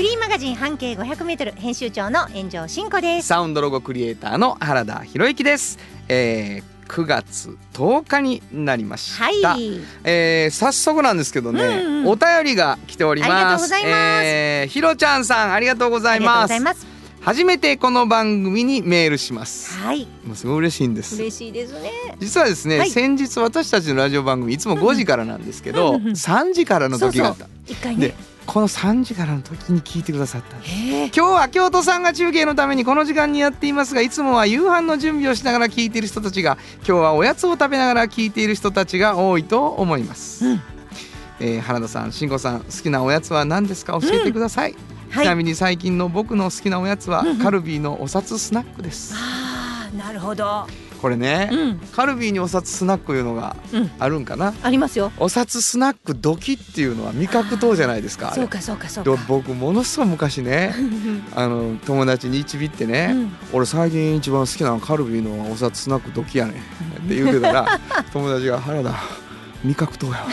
フリーマガジン半径 500m 編集長の炎上真子です。サウンドロゴクリエイターの原田博之です、えー9月10日になりました、はい。えー早速なんですけどね、うんうんお便りが来ておりますありがとうございますえーひろちゃんさんありがとうございます。初めてこの番組にメールしますはい。もうすごい嬉しいんです嬉しいですね。実はですね、はい先日私たちのラジオ番組いつも5時からなんですけど、うんうんうん3時からの時があったで一回ね。この3時からの時に聞いてくださった。今日は京都さんが中継のためにこの時間にやっていますがいつもは夕飯の準備をしながら聞いている人たちが今日はおやつを食べながら聞いている人たちが多いと思います、うん。えー原田さん慎吾さん好きなおやつは何ですか？教えてください、はい。ちなみに最近の僕の好きなおやつはうんうん。カルビーのお札スナックです。ああ、なるほど。これね、うん。カルビーにお札スナックいうのがうん。あるんかな？ありますよ。お札スナックドキっていうのは味覚糖じゃないですかそうかそうかそうでか。僕ものすごい昔ねうんあの友達に一ビってね、うん俺最近一番好きなのはカルビーのお札スナックドキやねんって言うてたら 友達が「原田味覚糖やわ」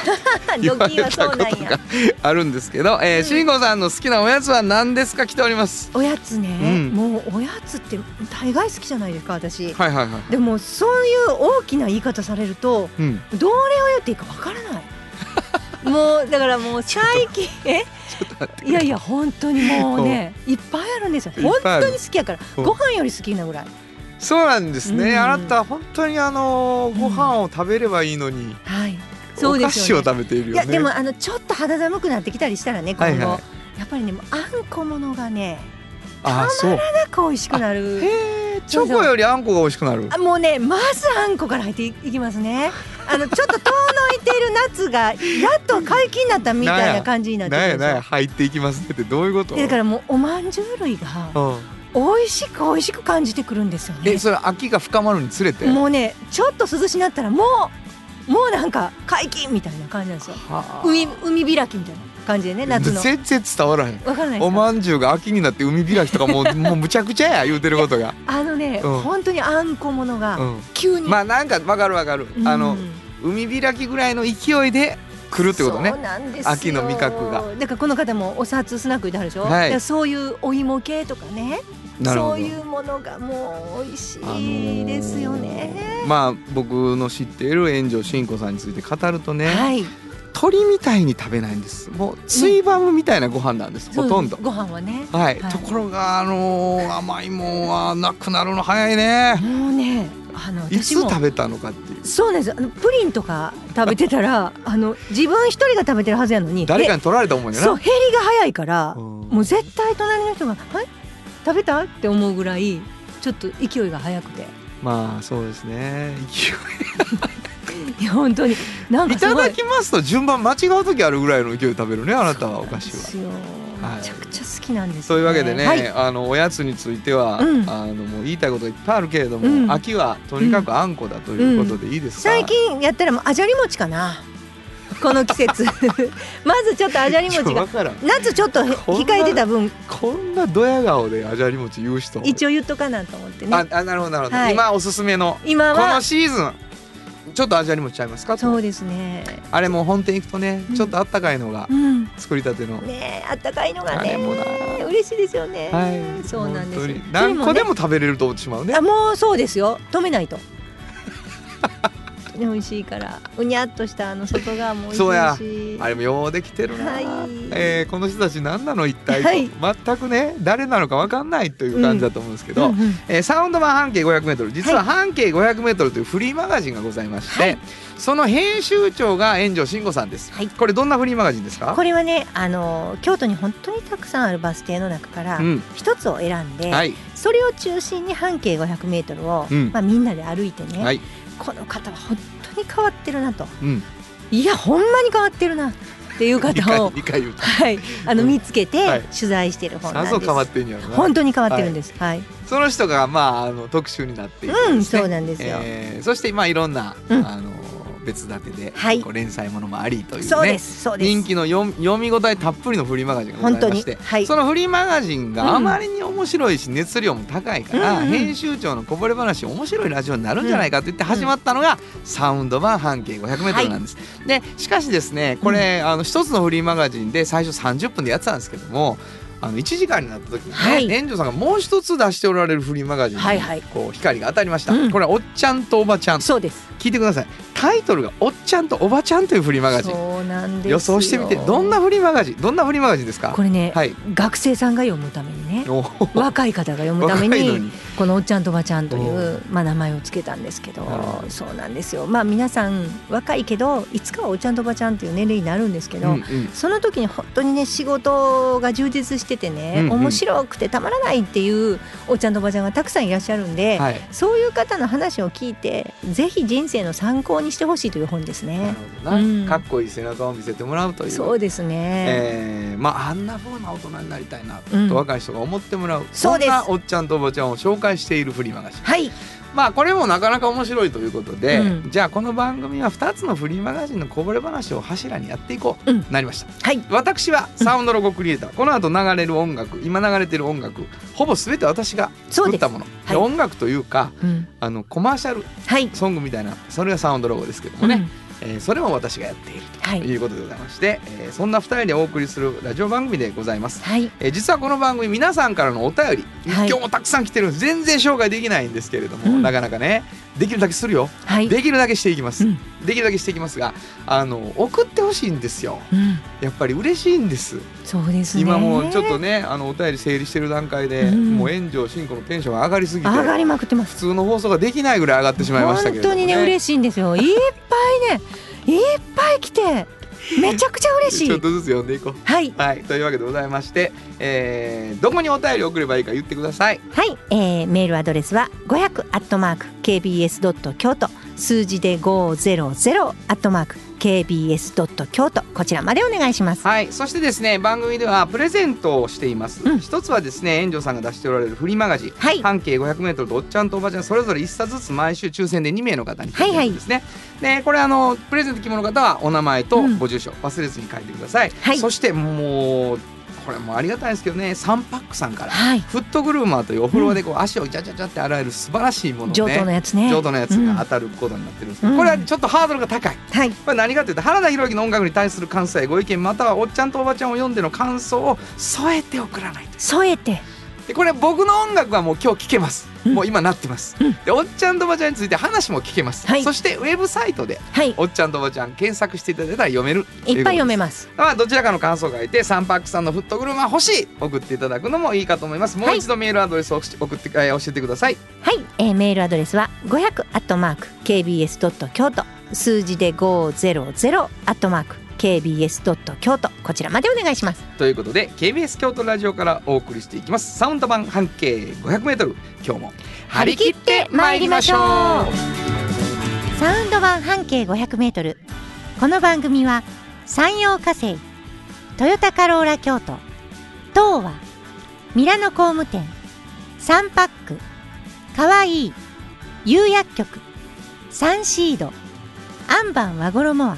言ドわれキはそうたことがなんや。あるんですけど、えー、慎吾さんの好きなおやつは何ですか？来ております。おやつね、うん。もうおやつって大概好きじゃないですか私。はいはいはい。でもそういう大きな言い方されるとうん。どれを言っていいかわからない。もうだからもう最近え？い。やいや本当にもうねいっぱいあるんですよ。本当に好きやからうんご飯より好きなぐらい。そうなんですね、うん。あなた本当にあのうんご飯を食べればいいのに、はいそうですよね。子を食べているよね。いやでもあのちょっと肌寒くなってきたりしたらね今後、はい。はいやっぱりねあんこものがねあそう。なんか美味しくなる。へえチョコよりあんこが美味しくなる。あもうねまずあんこから入っていきますね。あのちょっと遠のいている夏がやっと解禁になったみたいな感じになってるんですよや入っていきますねってどういうこと？だからもうおまんじゅう類がうん。美味しく美味しく感じてくるんですよね。えそれ秋が深まるにつれて？もうねちょっと涼しになったらもうもうなんか解禁みたいな感じなんですよ。はあ。海海開きみたいな感じでね夏の。全然伝わらへん。わからないおまんじゅうが秋になって海開きとかもう もうむちゃくちゃや言うてることが、あのね、うん。本当にあんこものがうん、急に、まあなんかわかるわかる、うん。あの海開きぐらいの勢いで来るってことね。秋の味覚が。だからこの方もお札スナック言ってはるでしょ、はい。そういうお芋系とかねそういうものがもう美味しあのいーですよね、まあ僕の知っている炎上真子さんについて語るとね、はい。鳥みたいに食べないんです。もうツイバムみたいなご飯なんです、ほとんど。ご飯はね。はい、はい。ところがあのー甘いもんはなくなるの早いね。もうねあのいつ食べたのかっていう。そうなんです。あのプリンとか食べてたら あの自分一人が食べてるはずやのに誰かに取られた思うんやな。そう減りが早いから、うん。もう絶対隣の人が「はい食べた?」って思うぐらいちょっと勢いが早くて。まあそうですね。勢い。や本当に。なんい。いただきますと順番間違う時あるぐらいの勢いで食べるねあなたはお菓子は。めちゃくちゃ好きなんです、ね、そういうわけでね、はい。あのおやつについては、うん。あのもう言いたいこといっぱいあるけれども、うん。秋はとにかくあんこだということでいいですか、最近やったらもうあじゃり餅かなこの季節。まずちょっとあじゃり餅が夏ちょっと控えてた分。こんなドヤ顔であじゃり餅言う人？一応言っとかなと思ってね。ああなるほどなるほど、はい。今おすすめのこ今はのシーズンちょっとあじゃり餅ちゃいますか？そうですね。あれも本店行くとね、うん。ちょっとあったかいのがうん。作りたての、ねえあったかいのがね嬉しいですよね、はい。そうなんです何個でねも食べれると思ってしまうね。あもうそうですよ。止めないと。ね美味しいからうにゃっとしたあの外側も美味しいし。そうや。あれもようできてるな、はい。えーこの人たち何なの一体と、はい。全くね誰なのか分かんないという感じだと思うんですけど、うんうん。えーサウンド版半径 500m 実ははい。半径 500m というフリーマガジンがございまして、はい。その編集長が炎上慎吾さんです、はい。これどんなフリーマガジンですか？これはねあの京都に本当にたくさんあるバス停の中からうん。一つを選んで、はい。それを中心に半径 500m を、うん。まあ、みんなで歩いてね、はいこの方は本当に変わってるなと。うん。いやほんまに変わってるなっていう理方をはい、あのうん。見つけてはい。取材してる本なんです。さぞ変わってんやろな。本当に変わってるんです。はい。その人がまああの特集になっているうんそうなんですよ。えーそしてまあいろんな、うん。あの別立てで、はい。こう連載ものもありというね。そうですそうです。人気の読読み応えたっぷりのフリーマガジンがございましてはい。そのフリーマガジンがあまりに面白いし熱量も高いから、うんうん編集長のこぼれ話面白いラジオになるんじゃないかと言って始まったのが、サウンド版半径 500m なんです。でしかしですねこれ、あの一つのフリーマガジンで最初30分でやってたんですけどもあの1時間になった時にね、はい。園長さんがもう一つ出しておられるフリーマガジンに、はいはい。こう光が当たりました、うん。これは「おっちゃんとおばちゃん」そうです。聞いてくださいタイトルが「おっちゃんとおばちゃん」というフリーマガジン。そうなんですよ。予想してみてどんなフリーマガジンどんなフリーマガジンですか？これね、はい。学生さんが読むためにね若い方が読むためにこの「おっちゃんとおばちゃん」といおう、まあ、名前をつけたんですけどそうなんですよ。まあ皆さん若いけどいつかはおっちゃんとおばちゃんっていう年齢になるんですけど、うんうん。その時に本当にね仕事が充実しててね、うんうん。面白くてたまらないっていうおっちゃんとおばちゃんがたくさんいらっしゃるんで、はい。そういう方の話を聞いてぜひ人生の参考にしてほしいという本ですなねる。ほどな、うん。かっこいい背中を見せてもらうという。そうですね、えーまああんな風な大人になりたいなうん。と若い人が思ってもらう、そうです。んなおっちゃんとおばちゃんを紹介しているフリーマガジンはいまあこれもなかなか面白いということで、うん。じゃあこの番組は2つのフリーマガジンのこぼれ話を柱にやっていこう、うん。なりました。はい。私はサウンドロゴクリエイター、この後流れる音楽今流れてる音楽ほぼ全て私が作ったもの。はい。で音楽というかうん。あのコマーシャルはい、ソングみたいなそれがサウンドロゴですけどもね、うんえーそれも私がやっているはい。ということでございまして、えーそんな2人でお送りするラジオ番組でございます。はい。えー実はこの番組皆さんからのお便り、はい。今日もたくさん来てるんです。全然紹介できないんですけれども、うん。なかなかねできるだけするよ。はい。できるだけしていきます、うん。できるだけしていきますがあの送ってほしいんですよ。うん。やっぱり嬉しいんです。そうですね。今もうちょっとねあのお便り整理してる段階で、うん。もう炎上進行のテンションが上がりすぎて上がりまくってます。普通の放送ができないぐらい上がってしまいましたけれども、ね、本当にね嬉しいんですよ。いっぱいねいっぱい来てめちゃくちゃ嬉しい。ちょっとずつ読んでいこう。はい。はい、というわけでございまして、えーどこにお便り送ればいいか言ってください。はい、えーメールアドレスは500アットマーク kbs ドット京都。数字で500アットマーク kbs ドット京都こちらまでお願いします。はい、そしてですね、番組ではプレゼントをしています。うん一つはですね、炎上さんが出しておられるフリーマガジン。はい、半径500メートルとおっちゃんとおばちゃんそれぞれ1冊ずつ毎週抽選で2名の方にプレゼントですね。でこれあのプレゼント希望の方はお名前とうんご住所、忘れずに書いてください。はいそしてもうこれもうありがたいですけどね、サンパックさんから、はい、フットグルーマーというお風呂でこう足をジャジャジャって洗える素晴らしいものをね。上等のやつね。上等なやつうんが当たることになってるんですけど、うんこれはちょっとハードルが高い。はい、これ何かというと原田裕之の音楽に対する感想やご意見またはおっちゃんとおばちゃんを読んでの感想を添えて送らないと添えて、でこれ僕の音楽はもう今日聴けます、うん。もう今なってます、うん。でおっちゃんとおばちゃんについて話も聞けます、はい。そしてウェブサイトではい、おっちゃんとおばちゃん検索していただいたら読めるいっぱい読めすます。まあどちらかの感想がいてサンパックさんのフットグルマ欲しい送っていただくのもいいかと思います。もう一度メールアドレスを送って、えー教えてください。はい、えーメールアドレスは500アットマーク kbs ドット京都。数字で500アットマーク kbs ドット京都こちらまでお願いします。ということで KBS 京都ラジオからお送りしていきますサウンド版半径 500m 今日も張り切って参りましょうサウンド版半径500メートル。この番組は山陽火星、トヨタカローラ京都、東和、ミラノ工務店、サンパック、かわいい、釉薬局、サンシード、アンバン和衣庵、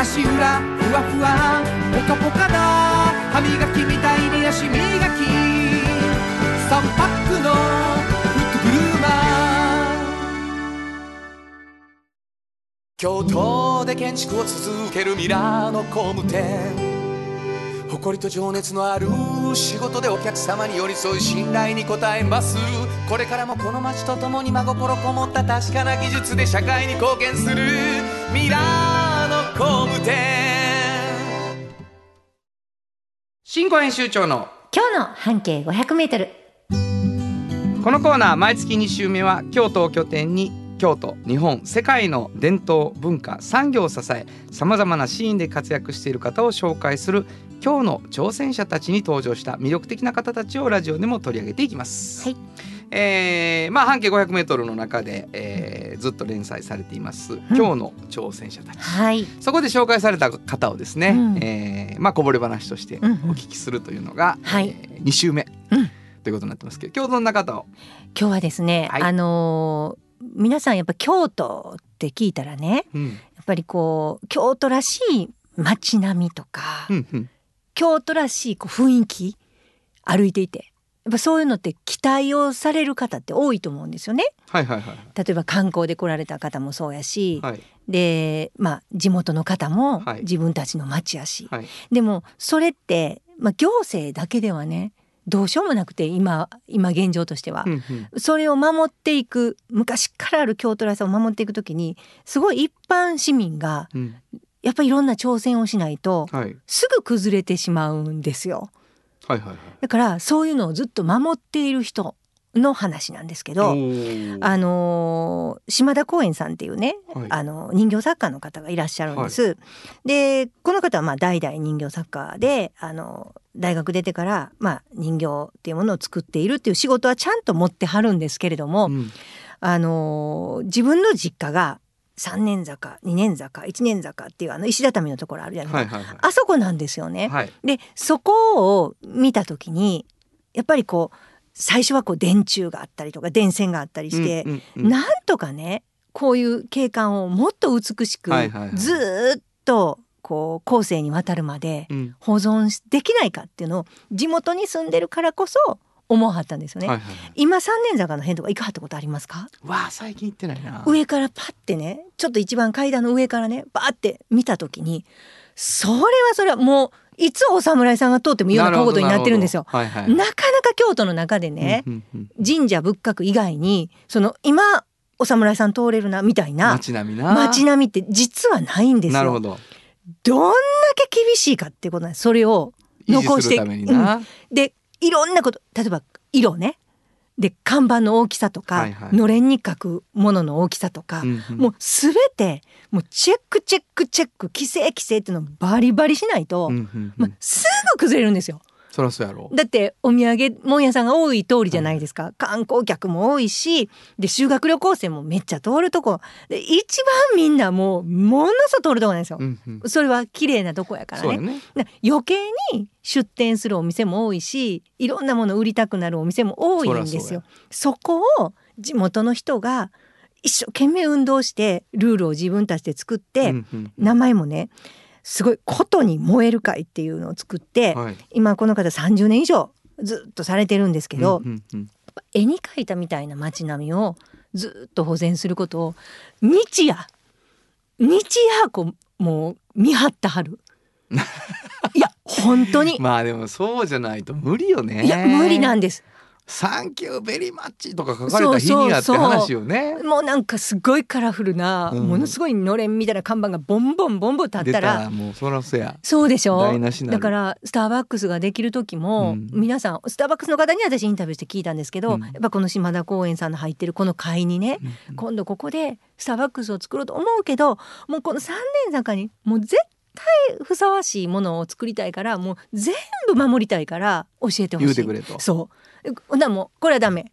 足裏ふわふわポカポカだ。歯磨きみたいに足磨き。3パックのフットグルーマー。京都で建築を続けるミラーの工務店。誇りと情熱のある仕事でお客様に寄り添い信頼に応えます。これからもこの街とともに真心こもった確かな技術で社会に貢献する。ミラー工務店新語編集長の今日の半径500メートルこのコーナー毎月2週目は京都を拠点に京都日本世界の伝統文化産業を支えさまざまなシーンで活躍している方を紹介する今日の挑戦者たちに登場した魅力的な方たちをラジオでも取り上げていきます。はいえーまあ半径 500m の中で、えーずっと連載されています、今日の挑戦者たち。はい。そこで紹介された方をですね、うん。えーまあこぼれ話としておうんうん。聞きするというのが、はい。え2週目、うん。ということになってますけど今日どんな方を。今日はですね、はい。あのー皆さんやっぱ京都って聞いたらねうん。やっぱりこう京都らしい街並みとか、うんうん。京都らしいこう雰囲気歩いていてやっぱそういうのって期待をされる方って多いと思うんですよね。はいはいはい。例えば観光で来られた方もそうやし、はい。でまあ地元の方もはい。自分たちの町やし、はい。でもそれって、まあ、行政だけではねどうしようもなくて今今現状としては。う、んうん。それを守っていく昔からある京都らしさを守っていくときにすごい一般市民がうん。やっぱりいろんな挑戦をしないとはい。すぐ崩れてしまうんですよ。はいはいはい。だからそういうのをずっと守っている人の話なんですけど、あのー島田公園さんっていうね、はい。あの人形作家の方がいらっしゃるんです。でこの方はまあ代々人形作家であの大学出てから、まあ、人形っていうものを作っているっていう仕事はちゃんと持ってはるんですけれども、うん。あのー自分の実家が三年坂二年坂一年坂っていうあの石畳のところあるじゃない。ですか、はいはいはい。あそこなんですよね。はい。でそこを見た時にやっぱりこう最初はこう電柱があったりとか電線があったりして、うんうんうん。なんとかねこういう景観をもっと美しく、はいはいはい。ずーっとこう後世にわたるまでうん。保存しできないかっていうのを地元に住んでるからこそ思わはったんですよね。はいはいはい。今三年坂の辺とか行かはったことありますか？わあ最近行ってないな。上からパッてねちょっと一番階段の上からねバーって見た時にそれはそれはもういつお侍さんが通ってもいいようなことになってるんですよ。なるほど。はいはい。なかなか京都の中でね、うんうんうん神社仏閣以外にその今お侍さん通れるなみたいな街並みな。街並みって実はないんですよ。なるほど。どんだけ厳しいかってことなんです。それを残して。維持するためにな、でいろんなこと例えば色ね。で看板の大きさとか、はいはい。のれんに書くものの大きさとか、うんうん。もうすべてもうチェックチェックチェック規制規制っていうのをバリバリしないと、うんうんうん。まあ、すぐ崩れるんですよ。そりゃそうやろ。だってお土産物屋さんが多い通りじゃないですか、観光客も多いしで修学旅行生もめっちゃ通るとこ。で一番みんなもうものすごい通るとこなんですよ。うんうん。それは綺麗なとこやからね。ね。だ余計に出店するお店も多いしいろんなもの売りたくなるお店も多いんですよ。そこを地元の人が一生懸命運動してルールを自分たちで作って、うんうん。名前もねすごい「ことに燃える会」っていうのを作って、はい今この方30年以上ずっとされてるんですけど、うんうんうん絵に描いたみたいな街並みをずっと保全することを日夜日夜こうもう見張ったはる。いや本当に、まあでもそうじゃないと無理よねいや無理なんです。サンキューベリーマッチとか書かれた日にはってそうそうそう。話よねもうなんかすごいカラフルな、うん。ものすごいのれんみたいな看板がボンボンボンボン立っ出たたららもうそらそうや。そうでしょ？だからスターバックスができる時も、うん。皆さんスターバックスの方に私インタビューして聞いたんですけど、うん。やっぱこの島田公園さんの入ってるこの階にね、うん。今度ここでスターバックスを作ろうと思うけどもうこの3年坂にもう絶対ふさわしいものを作りたいからもう全部守りたいから教えてほしい。言うてくれと。そうほんならもうこれはダメ。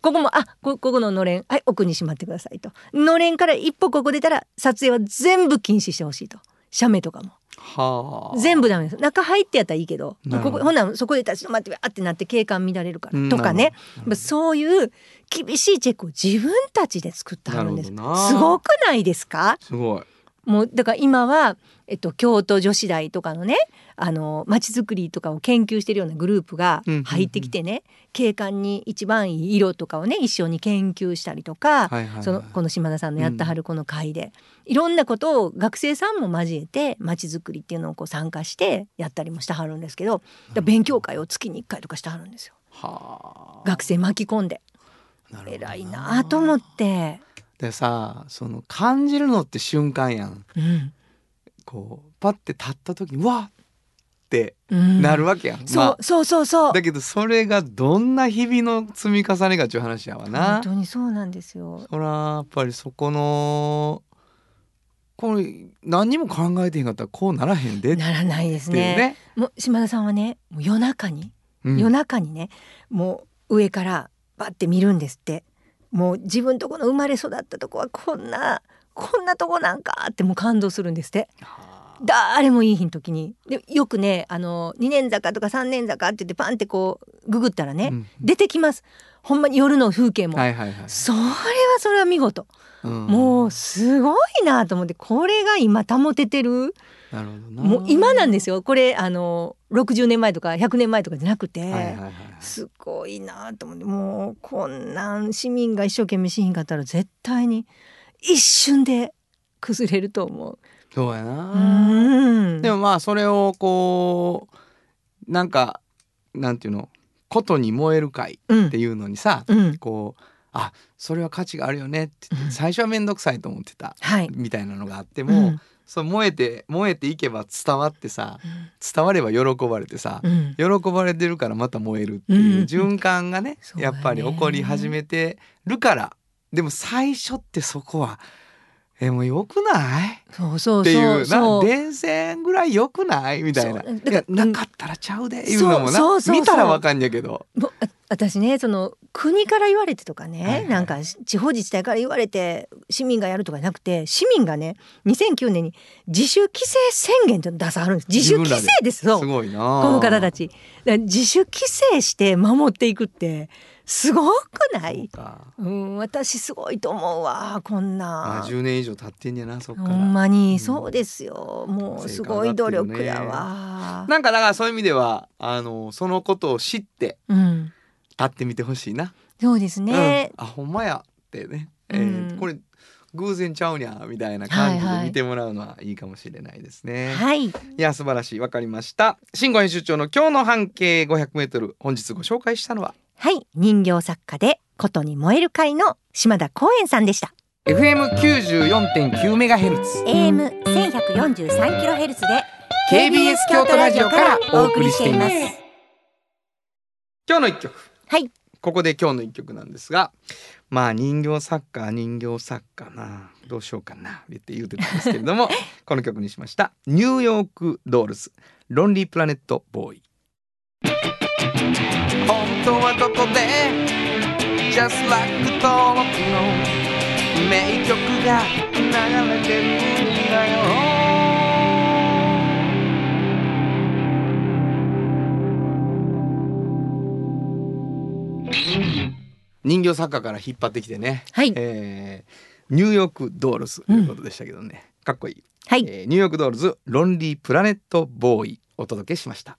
ここもあこここののれんはい奥にしまってくださいと。のれんから一歩ここ出たら撮影は全部禁止してほしいと。写メとかも。はあ。全部ダメです。中入ってやったらいいけどここほんならそこで立ち止まってあってなって景観乱れるから、うん。とかね。そういう厳しいチェックを自分たちで作ってはるんです。すごくないですか？すごいもうだから今は、えっと、京都女子大とかのねあの街づくりとかを研究してるようなグループがうんうんうん。入ってきてね、景観に一番いい色とかをね一緒に研究したりとか、はいはいはい。そのこの島田さんのやったはるこの会で、いろんなことを学生さんも交えて街づくりっていうのをこう参加してやったりもしてはるんですけど勉強会を月に1回とかしてはるんですよ。はあ。学生巻き込んで。偉いなあと思って、でさその感じるのって瞬間やん。うん、こうパッて立った時にうわっってうん。なるわけやん、そう、まあそうそうそう。だけどそれがどんな日々の積み重ねかっていう話やわな。本当にそうなんですよ。そらやっぱりそこのこれ何にも考えてへんかったらこうならへんでならないですねね。もう島田さんはねもう夜中に、うん。夜中にねもう上からバッて見るんですってもう自分とこの生まれ育ったとこはこんなこんなとこなんかってもう感動するんですって。誰もいい日の時に。でよくねあの2年坂とか3年坂って言ってパンってこうググったらね、うん。出てきます。ほんまに夜の風景も、はいはいはい、それはそれは見事、うんもうすごいなと思ってこれが今保ててる。なるほどな。もう今なんですよ。これあの60年前とか100年前とかじゃなくて、はいはいはいすごいなと思って。もうこんなん市民が一生懸命しひんかったら絶対に一瞬で崩れると思う。そうやな。うん。でもまあそれをこうなんかなんていうの？ことに燃える会うんっていうのにさ、うん。こうあそれは価値があるよねって最初は面倒くさいと思ってたはい。みたいなのがあっても、うん。そう燃えて燃えていけば伝わってさ伝われば喜ばれてさ、うん。喜ばれてるからまた燃えるってうん。いう循環がね、そうだね。やっぱり起こり始めてるから。でも最初ってそこはえもうよくない？そうそうっていそう。な電線ぐらいよくない？みたいな。だからなかったらちゃうでいうのもな。そうそう見たらわかんやけど。私ねその国から言われてとかね、はいはい。なんか地方自治体から言われて市民がやるとかじゃなくて市民がね2009年に自主規制宣言っていうのを出さはるんです。自主規制です。すごいな。この方たち。自主規制して守っていくってすごくない？そうん私すごいと思うわこんあな10年以上経ってんやなそっから。ほんまに。うん。そうですよ、もうすごい努力やわ、なんかだからそういう意味ではあのそのことを知ってうん。会ってみてほしいな、そうですね、うん、あほんまやってね、えーうん。これ偶然ちゃうにゃみたいな感じで見てもらうのはいいかもしれないですね。はい。いや素晴らしい。わかりました。新語編集長の今日の半径500メートル本日ご紹介したのははい。人形作家でことに燃える会の島田光円さんでした。FM94.9 メガヘルツ。AM 1143キロヘルツで KBS 京都ラジオからお送りしています。今日の一曲。はい。ここで今日の一曲なんですがまあ人形作家人形作家などうしようかなって言ってたんですけれども この曲にしました。ニューヨークドールズ。ロンリープラネットボーイ本当はどこで？Just like 登録の名曲が流れてるんだよ。人形作家から引っ張ってきてね、はい。えーニューヨークドールズということでしたけどね、かっこいい、はいえーニューヨークドールズロンリープラネットボーイお届けしました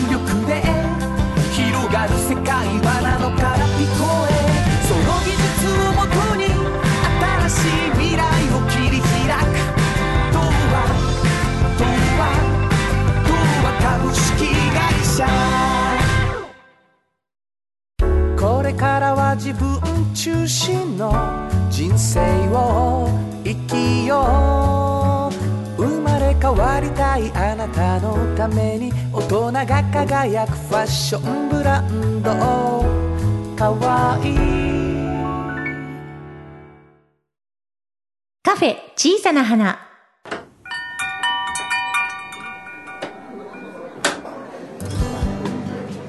自分中心の人生を生きよう。生まれ変わりたいあなたのために大人が輝くファッションブランド。かわいい。カフェ小さな花。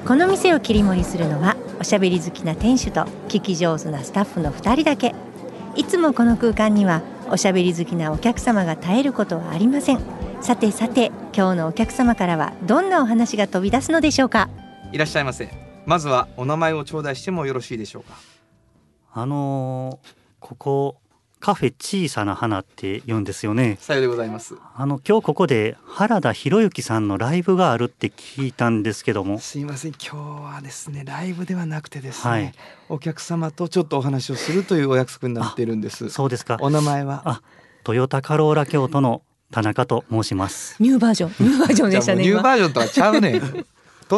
この店を切り盛りするのはおしゃべり好きな店主と聞き上手なスタッフの2人だけ。いつもこの空間にはおしゃべり好きなお客様が絶えることはありません。さてさて今日のお客様からはどんなお話が飛び出すのでしょうか？いらっしゃいませ。まずはお名前を頂戴してもよろしいでしょうか？あのーここカフェ小さな花って言うんですよね。さようでございます。あの今日ここで原田博之さんのライブがあるって聞いたんですけども、すいません。今日はですねライブではなくてですね、はい。お客様とちょっとお話をするというお約束になっているんです。そうですか。お名前は？あ、トヨタカローラ京都の田中と申します。ニューバージョン。ニューバージョンでしたねじゃあもうニュー今バージョンとはちゃうねん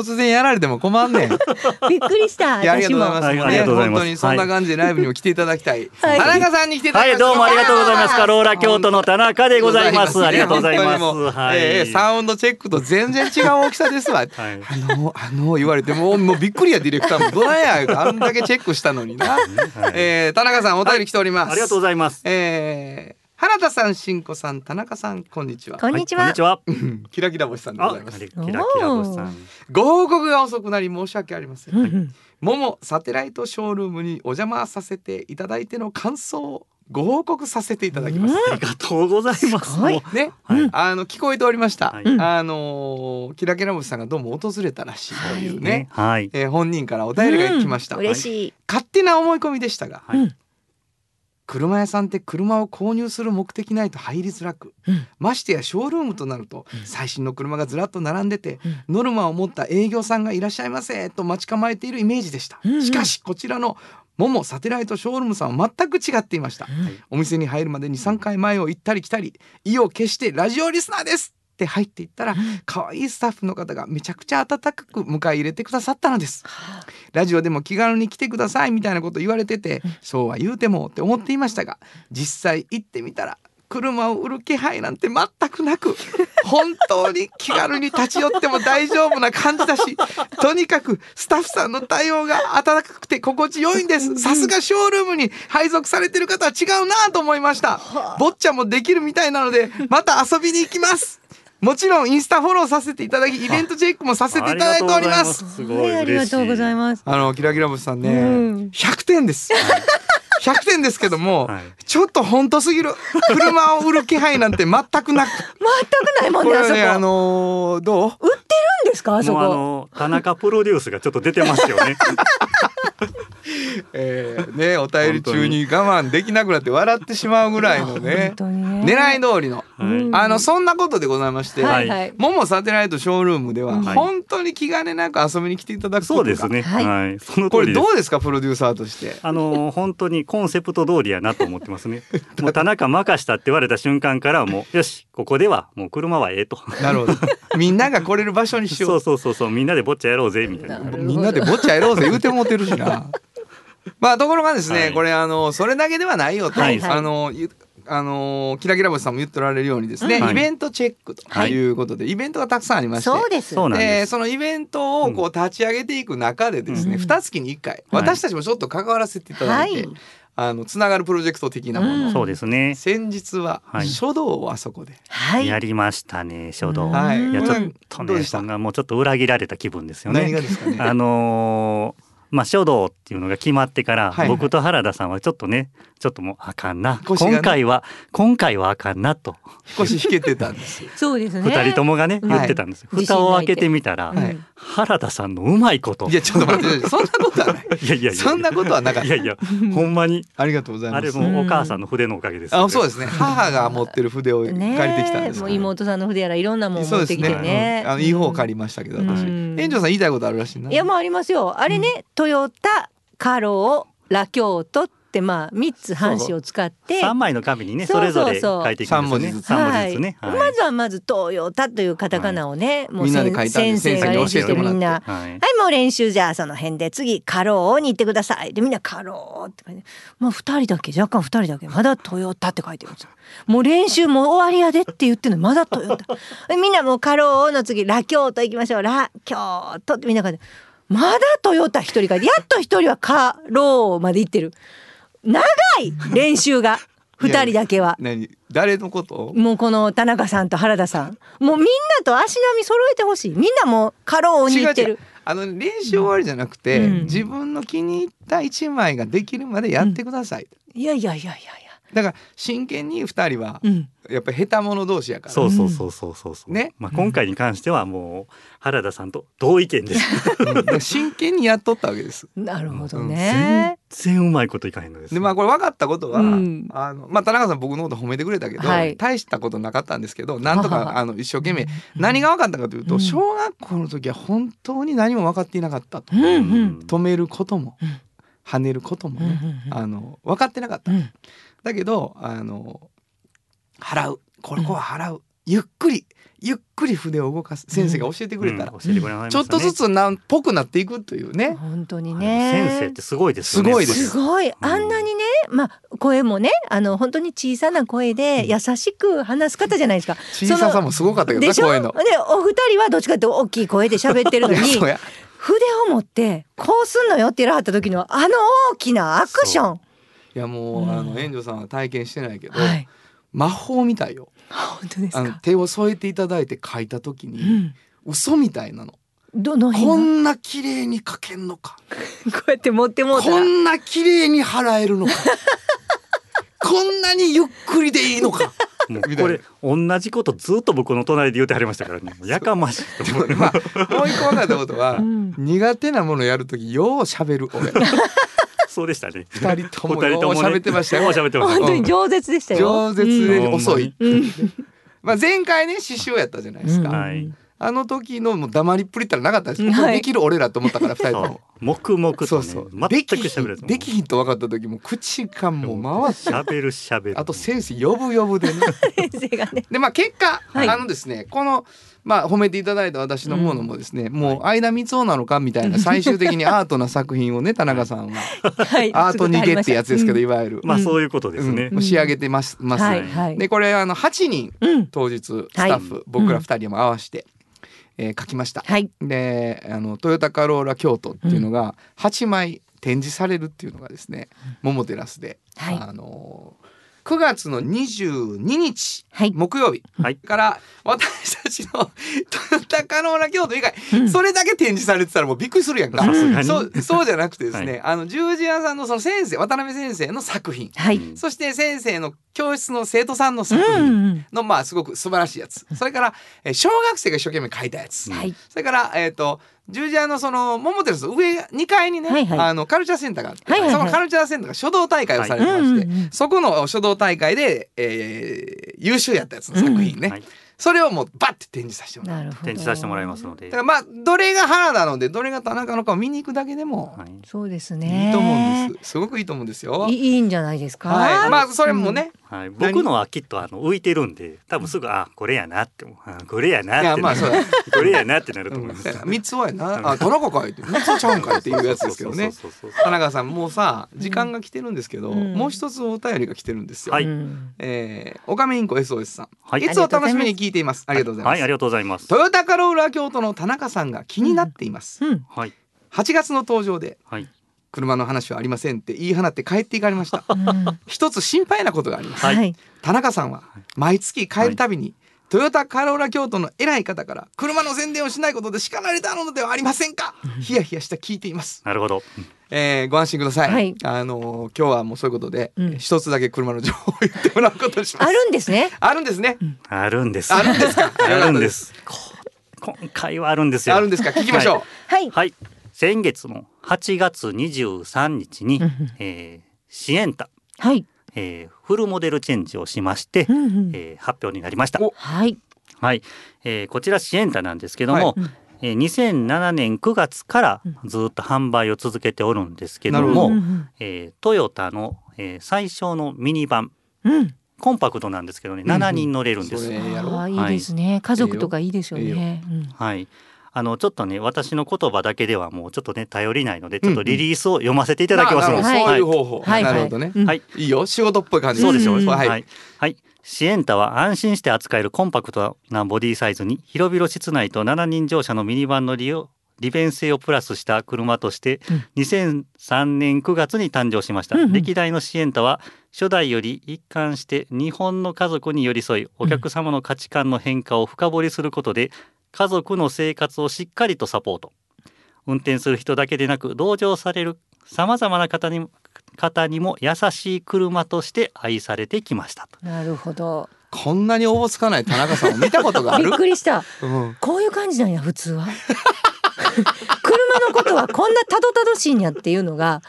突然やられても困んねん びっくりしたありがとうございます、はいありがとうございます本当にそんな感じでライブにも来ていただきたい、はい田中さんに来ていただきはい、どうもありがとうございます。カローラ京都の田中でございます。ありがとうございます。はい。えーサウンドチェックと全然違う大きさですわ。はいあのあの言われてもうもうびっくりやディレクターもどないやあんだけチェックしたのにな。はいえー田中さんお便り来ております。ありがとうございます。えー原田さん、しんこさん、田中さん、こんにちは。こんにちははいこんにちは。う んキラキラ星さんでごあ、ざいます。キラキラ星さん。ご報告が遅くなり申し訳ありません。うんうんももサテライトショールームにお邪魔させていただいての感想をご報告させていただきます。ありがとうございます。すね、はいあの聞こえておりました。はいあのーキラキラ星さんがどうも訪れたらしいというね、はい。えー本人からお便りが来ました。うん嬉しい勝手な思い込みでしたが、はいうん車屋さんって車を購入する目的ないと入りづらく、うん。ましてやショールームとなると、最新の車がずらっと並んでて、うん。ノルマを持った営業さんがいらっしゃいませと待ち構えているイメージでした、うんうん。しかしこちらのモモサテライトショールームさんは全く違っていました、うんお店に入るまでに3回前を行ったり来たり意を決してラジオリスナーですって入っていったら可愛いスタッフの方がめちゃくちゃ温かく迎え入れてくださったのです。ラジオでも気軽に来てくださいみたいなこと言われてて、そうは言うてもって思っていましたが実際行ってみたら車を売る気配なんて全くなく 本当に気軽に立ち寄っても大丈夫な感じだしとにかくスタッフさんの対応が温かくて心地よいんです。さすがショールームに配属されてる方は違うなと思いました。坊ちゃんもできるみたいなのでまた遊びに行きますもちろんインスタフォローさせていただきイベントチェックもさせていただいております。す。ごいはい。ありがとうございます。あのキラキラ星さんね、うん。100点です。100点ですけども、はい。ちょっと本当すぎる。車を売る気配なんて全くなく。全くないもんこねあそこれはねあのーどう？売ってるんですかあそもうあこの田中プロデュースがちょっと出てますよね。えーねお便り中に我慢できなくなって笑ってしまうぐらいのねね狙い通りの、はいあのそんなことでございまして、はいはいモモサテライトショールームでははい本当に気兼ねなく遊びに来ていただくことがそうですね。はいはい。そのこれど。うですかプロデューサーとして？あの本当にコンセプト通りやなと思ってますね。もう田中任したって言われた瞬間からもうよしここではもう車はええと。なるほどみんなが来れる場所にしよ そううそうそうそうみんなでぼっちゃやろうぜみたいな。みんなでぼっちゃやろうぜ言うてもうてるしな。まあところがですね、はい。これあのそれだけではないよと、はいはい。あのゆあのキラキラ星さんも言っておられるようにですね、うんイベントチェックということで、イベントがたくさんありまして。そうです。そうなんでです。そのイベントをこう立ち上げていく中でですね、うん。二月に1回私たちもちょっと関わらせていただいて、はい。あのつながるプロジェクト的なもの、うん。そうですね。先日ははい。書道をあそこで、はい。やりましたね書道。はい。いやちょっうん。とどうでした？ねそんなもうちょっと裏切られた気分ですよね。何がですかね？あのーまあ書道っていうのが決まってから、はい僕と原田さんはちょっとねちょっともうあかんな、今回は今回はあかんなと少し弾けてたんですよ。そうですね二人ともがね、うん言ってたんですよ。はい蓋を開けてみたら、はい原田さんのうまいこと。いやちょっと待って そんなことはない。いやいやいやそんなことはなかったいやいや、ほんまにありがとうございます。あれもお母さんの筆のおかげですよね、あ、そうですね。母が持ってる筆を借りねてきたんですもうから。妹さんの筆やらいろんなもん持ってきそうですね。てねうんあのいい方借りましたけど、私。うん園長さん言いたいことあるらしいな。いやもうありますよあれね、トヨタカローラ京都ってまあ三つ半紙を使って三枚の紙にねそそうれぞれそうそう書いていくんですよね。三文字ずつ三文字ずつね。はい。まずはまずトヨタというカタカナをね、もう先生が練習してみんな。はい。はい、もう練習じゃあその辺で次カローに行ってください。でみんなカローって書いてもう二人だけ若干二人だけまだトヨタって書いてるんですよ。もう練習もう終わりやでって言ってるのにまだトヨタでみんなもうカローの次ラ京都行きましょう。ラ京都ってみんな書いてまだトヨタ一人書いてやっと一人はカローまで行ってる。長い 練習が。二人だけは。何誰のこと？もうこの田中さんと原田さん。もうみんなと足並み揃えてほしい。みんなもう過労に行ってる。あの練習終わりじゃなくて、うん。自分の気に入った一枚ができるまでやってください。いやいやいやいやいやだから真剣に二人はうん。やっぱり下手者同士やから。そうそうそうそうそう。そう。ね。まあ今回に関してはもう原田さんと同意見です。真剣にやっとったわけです。なるほどうん。ね。全然うまいこといかへんのです。でまあこれ分かったことは、うん。あのまあ田中さん僕のこと褒めてくれたけど、はい。大したことなかったんですけどなんとかあの一生懸命何が分かったかというと、うん。小学校の時は本当に何も分かっていなかったと、うんううん。ん止めることも、うん。跳ねることもうんね、うん。あの分かってなかった、うんだけどあの払う。ここは払う、ゆっくりゆっくり筆を動かす。先生が教えてくれたら、うん。教えてくれましたね。ちょっとずつなんぽくなっていくというね。本当にはいね。先生ってすごいですよね。すごいです。すごい。あんなにね、まあ声もねあの本当に小さな声で優しく話す方じゃないですか。小ささもすごかったけどでしょ？でな声の。お二人はどっちかって大きい声で喋ってるのに。筆を持ってこうすんのよって言わはった時のあの大きなアクション。いやもう、うんあの援助さんは体験してないけど、はい。魔法みたいよ本当ですあのか。手を添えていただいて書いた時に、うん。嘘みたいなのどのこんな綺麗に書けんのか こうやって持ってもうたら。こんな綺麗に払えるのか こんなにゆっくりでいいのかもうなこれ同じことずっと僕の隣で言ってはりましたからね。やかましいと思って。まあもう一個分かったことは、うん苦手なものやる時よう喋る俺 そうでしたね。二人とも喋ってましたよ喋ってました。本当に饒舌でしたよ。饒舌で遅い、うん。まあ前回ね獅子王やったじゃないですか。あの時のもう黙りっぷりったらなかったです、できる俺らと思ったから二人とも。黙々とねそうそう。全くできひ喋れず。んできひんと分かった時もう口がもう回って喋る喋る。あと先生呼ぶ呼ぶでね 先生がね。でまあ結果、はいあのですねこのまあ褒めていただいた私のものもですね、もう相田光雄なのかみたいな 最終的にアートな作品をね田中さんは はい。アート逃げってやつですけど、うんいわゆる、まあそういうことですね仕上げてます,、ますはいはい。でこれあの8人うん。当日スタッフ、僕ら2人も合わせて、えー書きました。はい。であのトヨタカローラ京都っていうのが8枚展示されるっていうのがですね桃テラスで、はいあの9月の22日はい。木曜日はい。から私たちのトヨタカローラ京都以外、うんそれだけ展示されてたらもうびっくりするやんか。さすがに。そうそうじゃなくてですね、はいあの十字屋さんのその先生渡辺先生の作品はい。うんそして先生の教室の生徒さんの作う品ん。のまあすごく素晴らしいやつそれから、えー小学生が一生懸命書いたやつ、はい。それからえっ、と十字屋のその桃テラス上2階にね、はいはい。あのカルチャーセンターがあって、はいはいはい。そのカルチャーセンターが書道大会をされてまして、はいうんうんうん。そこの書道大会で、えー優秀やったやつの作品ね、はいそれをもうバッて展示させてもらう。展示させてもらいますのでだか。らまあどれが原なのでどれが田中のかを見に行くだけでもはい。そうですね。いいと思うんです。すごくいいと思うんですよ。いいんじゃないですか？はい、まあそれもね、はい、僕のはきっとあの浮いてるんで多分すぐあこれやなってこれやなっいてなるやまあそうだ。これやなってなるとうん思います。三つはやな、あ田中かいって三つちゃうんかいっていうやつですけどね。田中さんもうさ時間が来てるんですけど、うんもう一つお便りが来てるんですよ。はいうんえー、おかめインコ SOS さん、はいい、つも楽しみに聞いています。ありがとうございます。はいありがとうございます。トヨタカローラ京都の田中さんが気になっています。うん。はい8月の登場ではい車の話はありませんって言い放って帰っていかれました。うん一つ心配なことがあります。はいはい。田中さんは毎月帰るたびに、トヨタカローラ京都の偉い方から車の宣伝をしないことで叱られたのではありませんか？ヒヤヒヤした聞いています、なるほど。えーご安心ください、はいあのー今日はもうそういうことで、うんえー一つだけ車の情報を言ってもらうことにしますあるんですね。あるんですね、あるんです。あるんですか？あるんです。こ今回はあるんですよ。あるんですか？聞きましょう、はい。はい。先月の8月23日にうん、えーシエンタ、はい。えーフルモデルチェンジをしましてう、んうん。えー発表になりました。お。はい。はい、えーこちらシエンタなんですけども、はい。うんえー2007年9月からずっと販売を続けておるんですけども、どうんえートヨタの、えー最小のミニバン。うん。コンパクトなんですけどね7人乗れるんです。それやろああいいですね。家族とかいいですよいいよ。ね。うん。はいあのちょっとね私の言葉だけではもうちょっとね頼りないのでちょっとリリースを読ませていただきますので、あなるほど。はい。そういう方法、はい。なるほどね、うん。はい。いいよ。仕事っぽい感じ。そうですよ、うんはい、はい、はい、シエンタは安心して扱えるコンパクトなボディサイズに広々室内と7人乗車のミニバンの利用利便性をプラスした車として2003年9月に誕生しました、うんうん。歴代のシエンタは初代より一貫して日本の家族に寄り添いお客様の価値観の変化を深掘りすることで家族の生活をしっかりとサポート運転する人だけでなく同乗されるさまざまな方に方にも優しい車として愛されてきましたと。なるほど。こんなにおぼつかない田中さんを見たことがあびっる。くりした。うんこういう感じなんや普通は。車のことはこんなたどたどしいんやっていうのが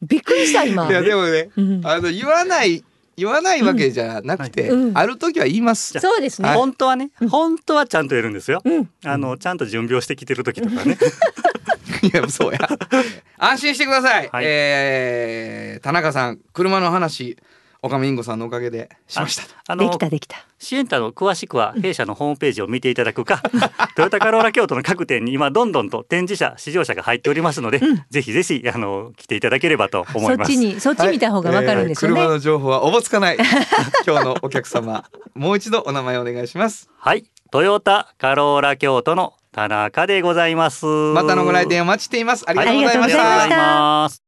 びっくりした今。いやでもね、うんあの言わない言わないわけじゃなくて、うんうんある時は言います。そうですね。はい本当はね、本当はちゃんとやるんですよ。うん。あのちゃんと準備をしてきてる時とかね。いやそうや。安心してください。はいえー田中さん車の話岡見インゴさんのおかげでしました。あでのきたできた。シエンタの詳しくは弊社のホームページを見ていただくか、トヨタカローラ京都の各店に今どんどんと展示車試乗車が入っておりますので、ぜひぜひあの来ていただければと思います。そっちにそっち見た方がわかるんですよね。はいえー車の情報はおぼつかない。今日のお客様もう一度お名前お願いします。はい、トヨタカローラ京都の田中でございます。またのご来店お待ちしています。ありがとうございました。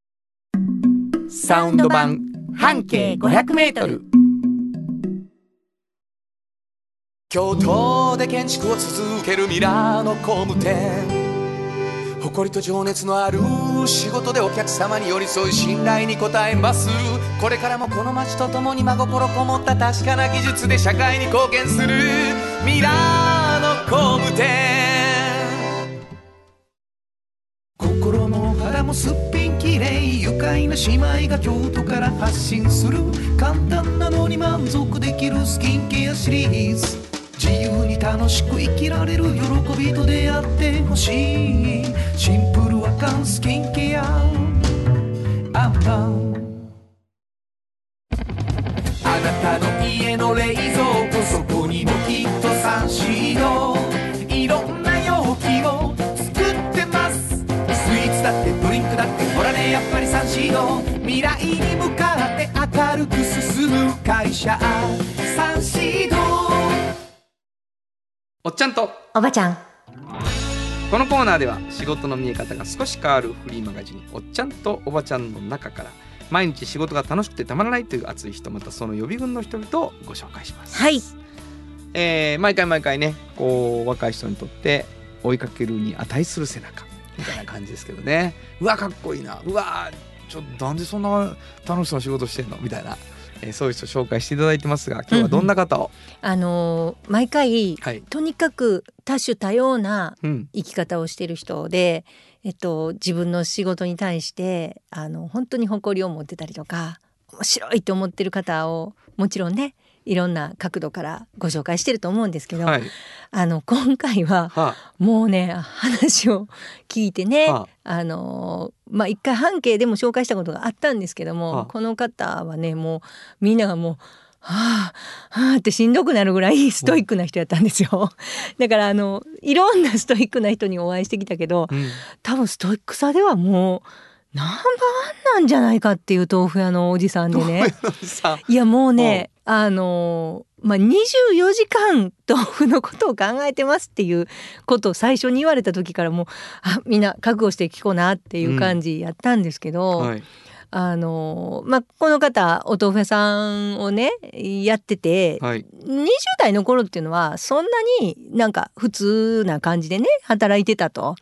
サウンド版半径500メートル。京都で建築を続けるミラーの工務店。誇りと情熱のある仕事でお客様に寄り添い信頼に応えます。これからもこの街とともに真心こもった確かな技術で社会に貢献する。ミラーの工務店。心も肌もすっぴ快な姉妹が京都から発信する簡単なのに満足できるスキンケアシリーズ。自由に楽しく生きられる喜びと出会ってほしい。シンプルアカンスキンケア。アンパンあなたの家の冷蔵庫。やっぱりサンシード未来に向かって明るく進む会社サンシードおっちゃんとおばちゃん。このコーナーでは仕事の見え方が少し変わるフリーマガジン「おっちゃんとおばちゃん」の中から毎日仕事が楽しくてたまらないという熱い人またその予備軍の人々をご紹介します。はい。えー毎回毎回ねこう若い人にとって追いかけるに値する背中みたいな感じですけどね。うわかっこいいな。うわちょっとなんでそんな楽しそうな仕事してんの？みたいな、えーそういう人紹介していただいてますが今日はどんな方を、あのー毎回はい、とにかく多種多様なうん、生き方をしている人で、えっと、自分の仕事に対してあの本当に誇りを持ってたりとか面白いと思ってる方をもちろんねいろんな角度からご紹介してると思うんですけど、はい、あの今回ははもうね話を聞いてね、はあ。のまあ一回半径でも紹介したことがあったんですけども、はあ。この方はねもうみんながもうはあはあってしんどくなるぐらいストイックな人やったんですよ。だからあのいろんなストイックな人にお会いしてきたけどうん、多分ストイックさではもうナンバーワンなんじゃないかっていう豆腐屋のおじさんでね。さいやもうね、あのーまあ、24時間豆腐のことを考えてますっていうことを最初に言われた時からもうあみんな覚悟して聞こうなっていう感じやったんですけど、はい、あのーまあ、この方お豆腐屋さんをねやってて、はい、20代の頃っていうのはそんなになんか普通な感じでね働いてたと。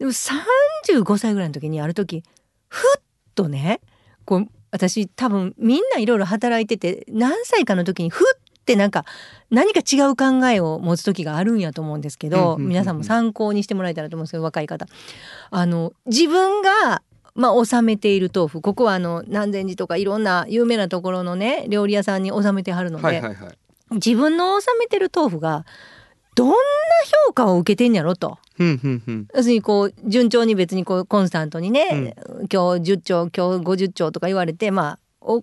でも35歳ぐらいの時にある時ふっとねこう私多分みんないろいろ働いてて何歳かの時にふってなんか何か違う考えを持つ時があるんやと思うんですけどうんうん皆さんも参考にしてもらえたらと思うんですけど若い方。あの自分がまあ、納めている豆腐ここはあの南禅寺とかいろんな有名なところのね料理屋さんに納めてはるので、はいはいはい自分の納めてる豆腐がどんな評価を受けてんやろと。要するにこう順調に別にこうコンスタントにね、今日10丁今日50丁とか言われてまあお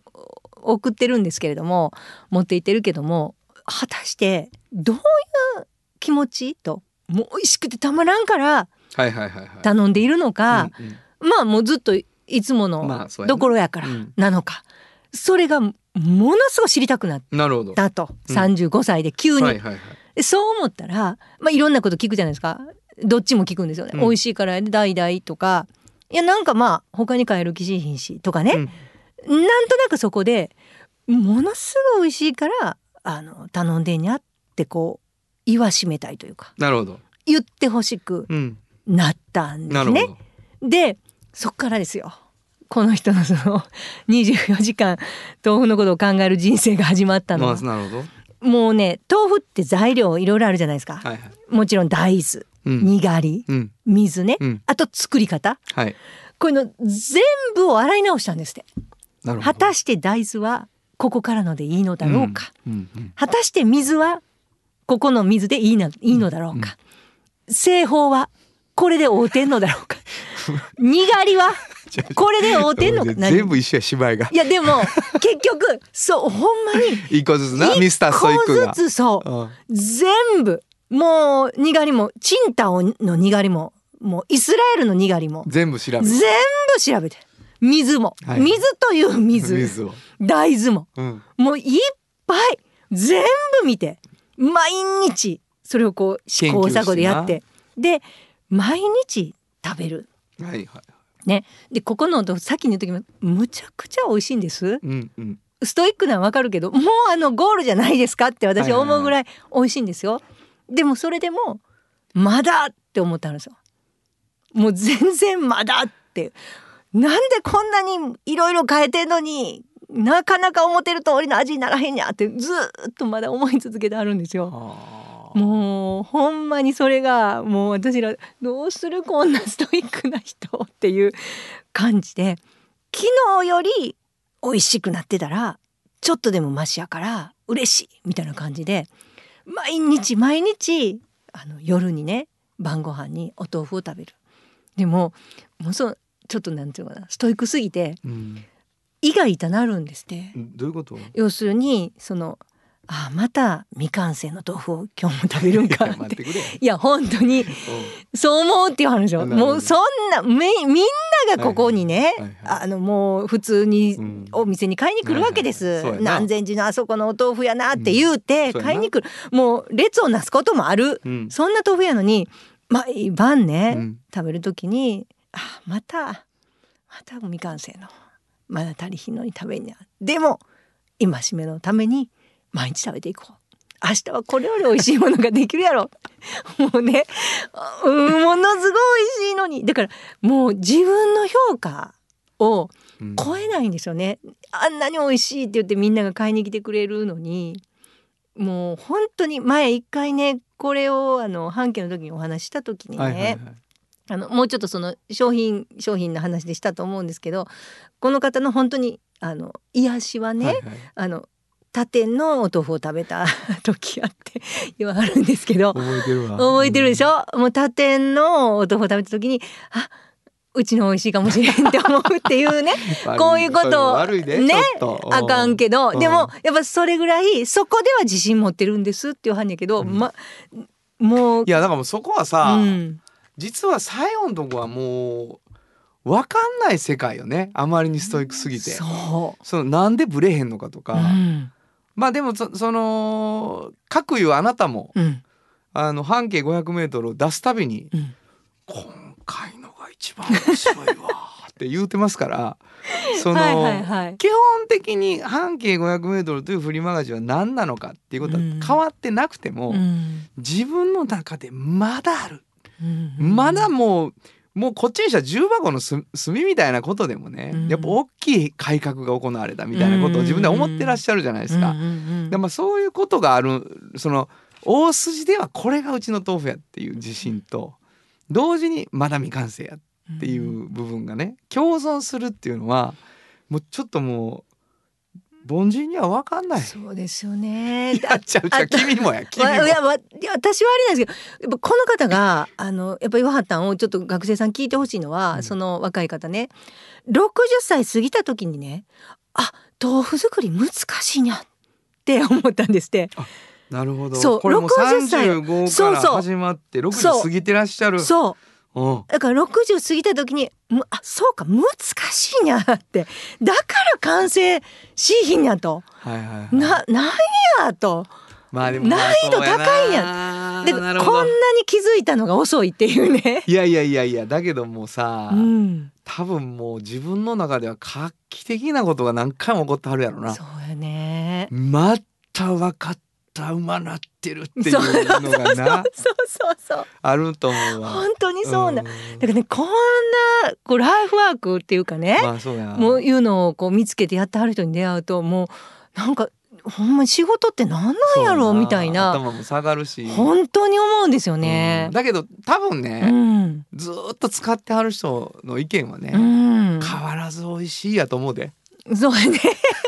送ってるんですけれども持っていってるけども果たしてどういう気持ちともう美味しくてたまらんから頼んでいるのか、うんうん。まあもうずっといつもまのあそうやね。ところやからうん。なのか、それがものすごい知りたくなっなるほど。たと、うん35歳で急に、はいはいはい。でそう思ったら、まあ、いろんなこと聞くじゃないですか。どっちも聞くんですよね、うん。美味しいから代々とか。いやなんかまあ他に買える気しひんしとかね、なんとなくそこでものすごい美味しいからあの頼んでんやってこう言わしめたいというか。なるほど。言ってほしくうん。なったんですね。なるほど。でそっからですよ。この人のその24時間豆腐のことを考える人生が始まったのはまあなるほどもうね豆腐って材料いろいろあるじゃないですか、はいはい。もちろん大豆、うん。にがりうん。水ね、うん。あと作り方。はい。こういうの全部を洗い直したんですって。果たして大豆はここからのでいいのだろうか、果たして水はここの水でいいないいのだろうか、製法はこれで合うてんのだろうか。にがりはこれで合うてんのか？全部一緒や芝居が。いやでも 結局そうほんまに一個ずつな？ミスターストイックが。一個ずつそう。うん。全部もうにがりもチンタオのにがりももうイスラエルのにがりも全部調べ全部調べて。水も、はい。水という水。水を。大豆も。うん。もういっぱい全部見て。毎日それをこう試行錯誤でやって。で毎日食べる。はいはいね、でここのお豆腐先に言う時もむちゃくちゃ美味しいんです。うんうん。ストイックなのはわかるけどもうあのゴールじゃないですかって私は思うぐらい美味しいんですよ、でもそれでもまだって思ったんですよ。もう全然まだって。なんでこんなにいろいろ変えてんのになかなか思ってる通りの味にならへんやってずーっとまだ思い続けてあるんですよ。もうほんまにそれがもう私らどうするこんなストイックな人っていう感じで昨日より美味しくなってたらちょっとでもマシやから嬉しいみたいな感じで毎日毎日あの夜にね晩ご飯にお豆腐を食べる。でももうそうちょっとなんていうのかなストイックすぎてうん胃が痛なるんですって。どういうこと？要するにそのあまた未完成の豆腐を今日も食べるんかって。いや本当にそう思うっていう話よ。なるほど。もうそんなめみんながここにね、はいはいあのもう普通にうん。お店に買いに来るわけです。はいはいそうやな。南禅寺のあそこのお豆腐やなって言うて買いに来る。もう列をなすこともある。うん。そんな豆腐やのに毎晩ね、うん。食べる時にあまたまた未完成のまだ足りひんのに食べんや。でも戒めのために毎日食べていこう。明日はこれより美味しいものができるやろ。もうねうんものすごい美味しいのに。だからもう自分の評価をうん。超えないんですよね、あんなに美味しいって言ってみんなが買いに来てくれるのに。もう本当に前一回ねこれをあの半径の時にお話しした時にね、はいはいはいあのもうちょっとその商品商品の話でしたと思うんですけどこの方の本当にあの癒しはね、はいはい。あの他店のお豆腐を食べた時あって 言わはるんですけど覚えてるわ。覚えてるでしょ、もう他店のお豆腐を食べた時にあうちの美味しいかもしれんって思うっていうね こういうことを悪いでねちょっと。あかんけどうん。でもやっぱそれぐらいそこでは自信持ってるんですっていうはんやけど、うん。まもういやだからもうそこはさ、うん、実は最後のとこはもう分かんない世界よね。あまりにストイックすぎて。そそのなんでブレへんのかとか、う、うん。まあでもそその各いうあなたもうん。あの半径 500m を出すたびにうん「今回のが一番面白いわ」って言うてますから その、はいはいはい。基本的に半径 500m というフリーマガジンは何なのかっていうことはうん。変わってなくても、うん。自分の中でまだある、うんまだもうもうこっちにしたら重箱のす隅みたいなことでもね、うん。やっぱ大きい改革が行われたみたいなことを自分で思ってらっしゃるじゃないですか。でまあそういうことがあるその大筋ではこれがうちの豆腐やっていう自信と同時にまだ未完成やっていう部分がね共存するっていうのはもうちょっともう凡人には分かんない。そうですよね。い やちゃうちゃうあ君もや 君も。わいやわいや私はあれなんですけどやっぱこの方があのやっぱ岩畑をちょっと学生さん聞いてほしいのは、うんその若い方ね60歳過ぎた時にねあ豆腐作り難しいにゃって思ったんですって。なるほど。そうこれもう60歳35からそうそう始まってそう60過ぎてらっしゃる。そううん。だから60過ぎた時にむあそうか難しいにゃってだから完成しいひんやとはいはいはい。ななんやとまあ難易度高いやんでこんなに気づいたのが遅いっていうね。いやいやいやいやだけどもうさ、うん、多分もう自分の中では画期的なことが何回も起こってはるやろな。そうやね。また分かった馬なってるっていうのがなそうそうそう あると思うわ。本当にそうな、んだからねこんなこうライフワークっていうかね、まあそうや。もういうのをこう見つけてやってはる人に出会うともうなんかほんまに仕事って何なんやろうみたいな頭も下がるし。本当に思うんですよねうん。だけど多分うね、ん、ずーっと使ってはる人の意見はね、うん、変わらず美味しいやと思うで。そうやね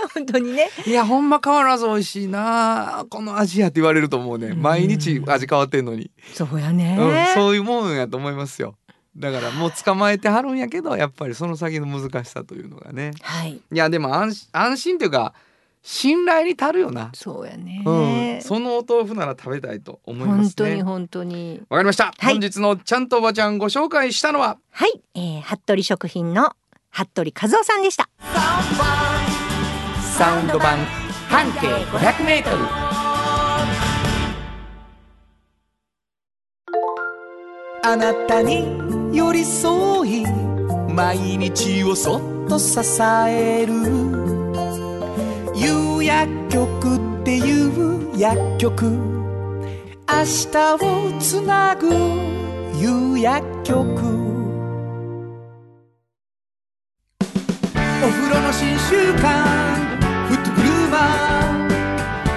本当にね。いやほんま変わらず美味しいな。この味やって言われると思うね。うん。毎日味変わってんのに、そうやね、うん、そういうもんやと思いますよ。だからもう捕まえてはるんやけどやっぱりその先の難しさというのがね。はい。いやでも安心安心というか信頼に足るよな。そうやね、うん、そのお豆腐なら食べたいと思いますね。本当に本当に。わかりました、はい。本日のちゃんとおばちゃんご紹介したのは。はい、えー、服部食品の服部和夫さんでしたサウンド版半径500メートル。あなたに寄り添い毎日をそっと支える。夕薬局っていう薬局。明日をつなぐ夕薬局。お風呂の新習慣。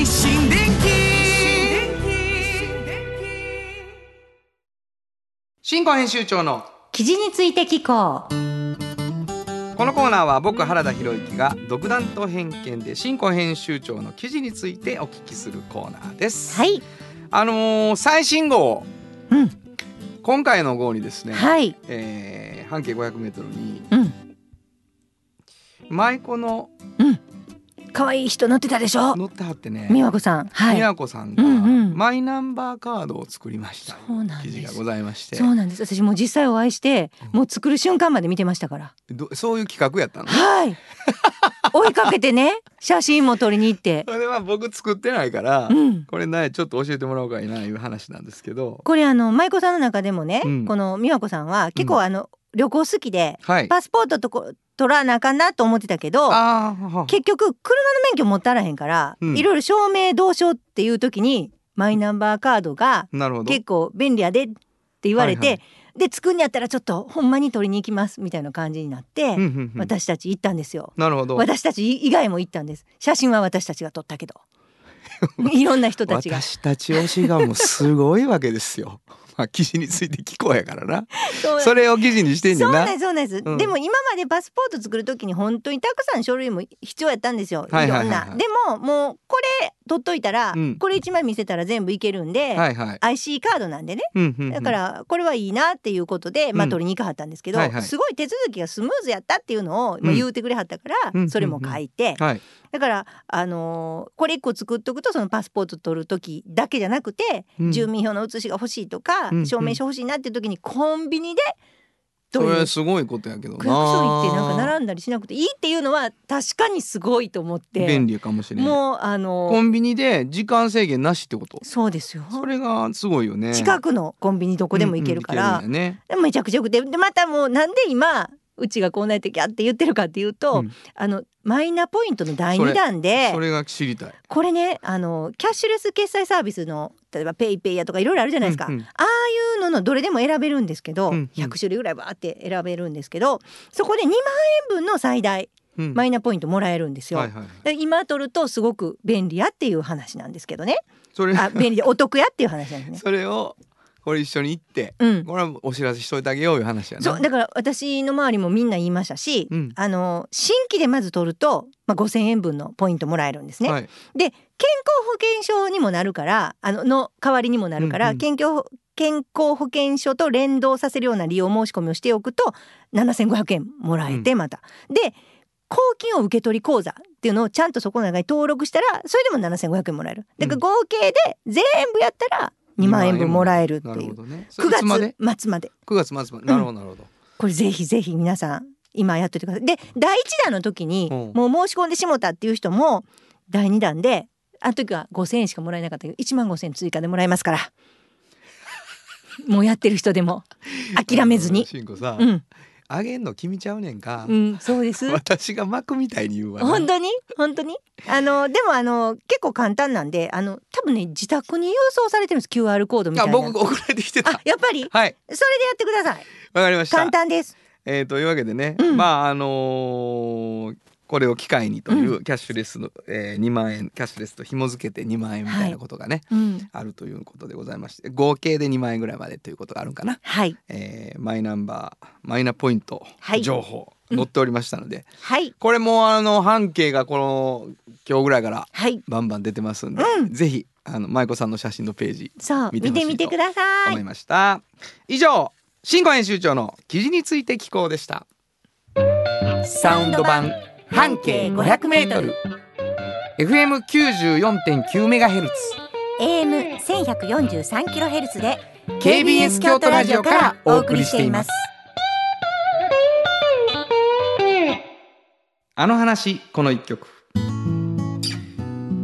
日清電気新婚編集長の記事について聞こうこのコーナーは僕原田博之が独断と偏見で新婚編集長の記事についてお聞きするコーナーです。はいあのー最新号、うん今回の号にですね、はいえー半径 500m にうん舞妓の可愛い人乗ってたでしょ？乗ってはってね。美和子さん。はい。美和子さんがうんうん。マイナンバーカードを作りました、そうなんです。記事がございまして。そうなんです。私もう実際お会いしてもう作る瞬間まで見てましたから。どそういう企画やったの？はい。追いかけてね写真も撮りに行って。それは僕作ってないから、うん。これねちょっと教えてもらおうかいないう話なんですけど。これあの舞妓さんの中でもね、うん。この美和子さんは結構あの、旅行好きではい。パスポートとこ取らなあかんなと思ってたけど結局車の免許持ったらへんから、うん。いろいろ証明どうしようっていう時にマイナンバーカードが結構便利やでって言われて、はいはで作んやったらちょっとほんまに取りに行きますみたいな感じになって、うんうんうん。私たち行ったんですよ。なるほど。私たち以外も行ったんです。写真は私たちが撮ったけど。いろんな人たちが。私たち推しがもうすごいわけですよ。まあ記事について聞こうやからな。それを記事にしてんねそんなそうなんです、うん。でも今までパスポート作る時に本当にたくさん書類も必要やったんですよ、はいはいはいんな。でももうこれ取っといたら、うん。これ一枚見せたら全部いけるんで、はいはい。IC カードなんでね。うんうんうん。だからこれはいいなっていうことで、まあ、うん取りに行かはったんですけど、はいはい。すごい手続きがスムーズやったっていうのを、まあ、うん。言うてくれはったから、うん。それも書いて、はいだから、あのーこれ一個作っとくとそのパスポート取る時だけじゃなくて、うん。住民票の写しが欲しいとか、うん証明書欲しいなっていう時にコンビニでそれすごいことやけどな。区役所行ってなんか並んだりしなくていいっていうのは確かにすごいと思って。便利かもしれないもうあのコンビニで時間制限なしってこと？そうですよ。それがすごいよね。近くのコンビニどこでも行けるから、うんうんね。めちゃくちゃよくて。でまたもうなんで今うちがこうなってきゃって言ってるかっていうと、うん。あのマイナポイントの第2弾でそれが知りたい。これねあのキャッシュレス決済サービスの例えばペイペイやとかいろいろあるじゃないですか、うんうん。ああいうののどれでも選べるんですけど、うんうん。100種類ぐらいバーって選べるんですけどそこで2万円分の最大うん。マイナポイントもらえるんですよ。はいはい。で今取るとすごく便利やっていう話なんですけどね。それあ便利でお得やっていう話なんですね。それをこれ一緒に行ってうん。これはお知らせしといてあげよういう話やな。そうだから私の周りもみんな言いましたし、うん。あの新規でまず取ると、まあ、5,000円分のポイントもらえるんですね。はい。で健康保険証にもなるからあのの代わりにもなるから、うんうん。健康健康保険証と連動させるような利用申し込みをしておくと7,500円もらえてまた。で公金を受け取り口座っていうのをちゃんとそこの中に登録したらそれでも7500円もらえる。だから合計で全部やったら2万円分もらえるっていう。ね。それ9いつまで？月末まで。9月末まで。なるほどなるほど、これぜひぜひ皆さん今やっといてください。で第1弾の時にうん。もう申し込んでしもたっていう人も第2弾であの時は5,000円しかもらえなかったけど1万5,000円追加でもらえますから。もうやってる人でも。諦めずに。うん、あげんの君ちゃうねんか、うん、そうです。私が巻くみたいに言うわな。本当に？本当に？あの でもあの結構簡単なんであの多分ね自宅に郵送されてるんです。QR コードみたあいな。僕送られてきてた。あやっぱり？はい。それでやってください。わかりました。簡単です。えー、というわけでね、うん。まああのーこれを機会にというキャッシュレスの、えー、2万円キャッシュレスと紐付けて2万円みたいなことがね、うん。あるということでございまして合計で2万円ぐらいまでということがあるんかな、はい。えーマイナンバーマイナポイントはい。情報うん。載っておりましたので、はい。これもあの半径がこの今日ぐらいからはい。バンバン出てますんで、うん。ぜひあの舞子さんの写真のページそう見見てみてください。思いました、以上新語編集長の記事について聞こうでした。サウンド版半径500メートル。FM 94.9メガヘルツ。AM 1143キロヘルツで KBS 京都ラジオからお送りしています。あの話この一曲。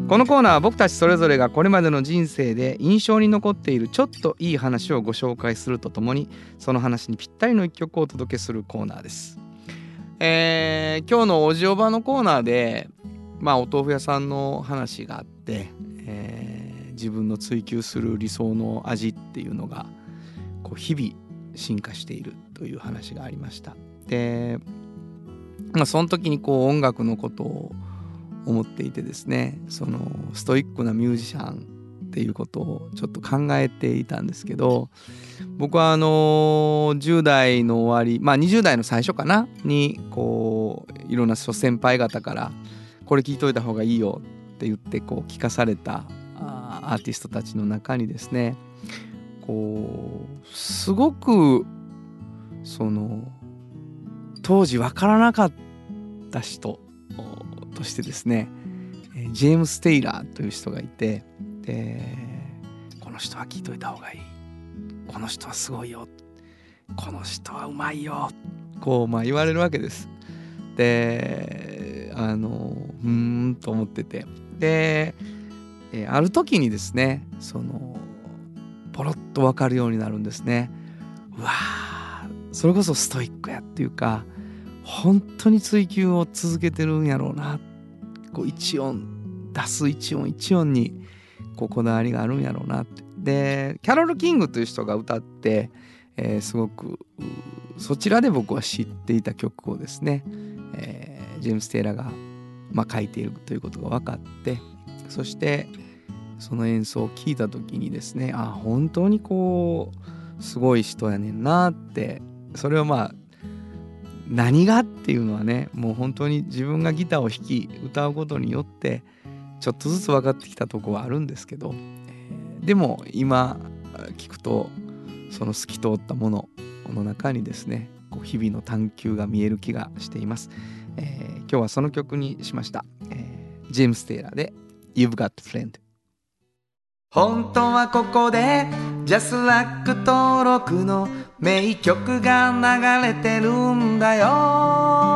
このコーナーは僕たちそれぞれがこれまでの人生で印象に残っているちょっといい話をご紹介するとともにその話にぴったりの一曲をお届けするコーナーです。えー今日のおじおばのコーナーでまあお豆腐屋さんの話があって、えー自分の追求する理想の味っていうのがこう日々進化しているという話がありました。で、まあ、その時にこう音楽のことを思っていてですねそのストイックなミュージシャンっていうことをちょっと考えていたんですけど僕はあの10代の終わりまあ20代の最初かなにこういろんな先輩方から「これ聞いといた方がいいよ」って言ってこう聞かされたアーティストたちの中にですねこうすごくその当時分からなかった人としてですねジェームス・テイラーという人がいてでこの人は聞いといた方がいい。この人はすごいよ。この人はうまいよ。こうまあ言われるわけです。であのうーんと思ってて。で、えーある時にですねそのポロッと分かるようになるんですね。うわーそれこそストイックやっていうか本当に追求を続けてるんやろうな。こう一音出す一音一音にここだわりがあるんやろうなって。でキャロル・キングという人が歌って、えーすごくそちらで僕は知っていた曲をですね、えージェームス・テイラーが、まあ、書いているということが分かってそしてその演奏を聴いた時にですねあ本当にこうすごい人やねんなってそれはまあ何がっていうのはねもう本当に自分がギターを弾き歌うことによってちょっとずつ分かってきたとこはあるんですけど、でも今聞くとその透き通ったものの中にですねこう日々の探求が見える気がしています、えー今日はその曲にしました、えージェームス・テイラーで「You've Got Friend」本当はここでジャスラック登録の名曲が流れてるんだよ。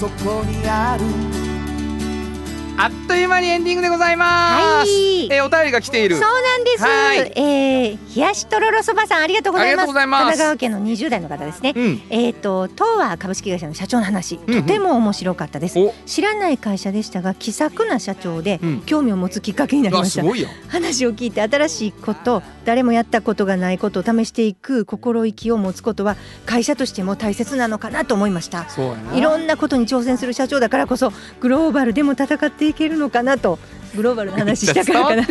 そこにある。という間にエンディングでございます、はい。えーお便りが来ている。そうなんです。はい。えー冷やしとろろそばさんありがとうございます。神奈川県の20代の方ですね。うん。えっ、と東和株式会社の社長の話、うんうん。とても面白かったです。お。知らない会社でしたが気さくな社長で、うん。興味を持つきっかけになりました。話を聞いて新しいこと誰もやったことがないことを試していく心意気を持つことは会社としても大切なのかなと思いました。いろんなことに挑戦する社長だからこそグローバルでも戦っていけるのかなとグローバルな話したからかな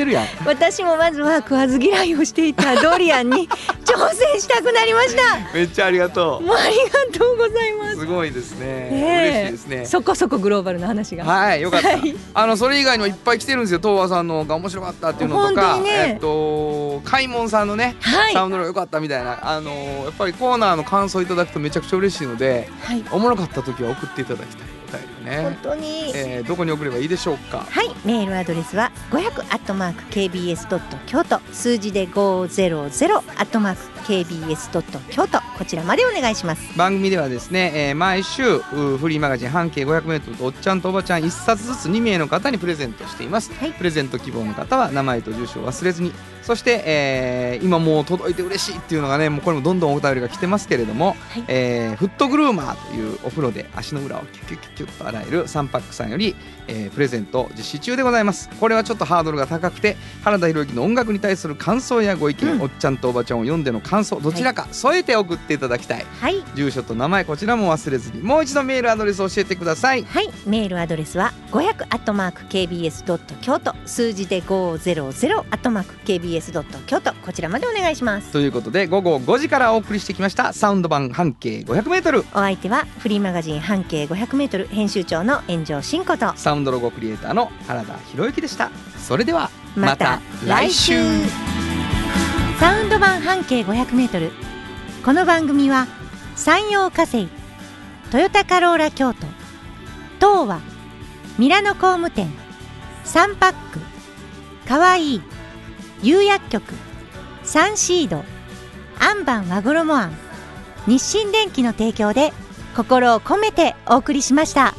私もまずは食わず嫌いをしていたドリアンに挑戦したくなりました。めっちゃありがともうありがとうございます。うすごいですね。ねえ嬉しいですね。そこそこグローバルな話が。はい、よかった。はい。あのそれ以外にもいっぱい来てるんですよ。東和さんのが面白かったっていうのとか、にね。えっと開門さんのね、はい。サウンドが良かったみたいな、あのやっぱりコーナーの感想いただくとめちゃくちゃ嬉しいので、はい。おもろかった時は送っていただきたいお便りを本ね。当に。えーどこに送ればいいでしょうか？はい、メールアドレスは500アットマーク KBS ドット京都。数字で500アットマーク KBS ドット京都。こちらまでお願いします。番組ではですね、えー毎週うフリーマガジン半径 500m とおっちゃんとおばちゃん1冊ずつ2名の方にプレゼントしています、はい。プレゼント希望の方は名前と住所を忘れずに。そして、えー今もう届いて嬉しいっていうのがねもうこれもどんどんお便りが来てますけれども、はい。えーフットグルーマーというお風呂で足の裏をキュッキュッキュッキュッと洗える3パックさんより、えープレゼント実施中でございますこれはちょっとハードルが高くて原田裕之の音楽に対する感想やご意見、うんおっちゃんとおばちゃんを読んでの感想どちらか添えて送っていただきたいはい、住所と名前こちらも忘れずにもう一度メールアドレスを教えてくださいはい、メールアドレスは500アットマーク KBS ドット京都数字で500アットマーク KBS ドット京都こちらまでお願いします。ということで午後5時からお送りしてきましたサウンド版半径 500m お相手はフリーマガジン半径500メートル編集長の炎上真子と。サウンドロゴクリエイターの原田博之でした。それではまた来週。サウンド版半径500メートル。この番組は山陽火星トヨタカローラ京都東和ミラノ工務店サンパックかわいい釉薬局サンシードアンバン和衣あん日清電機の提供で心を込めてお送りしました。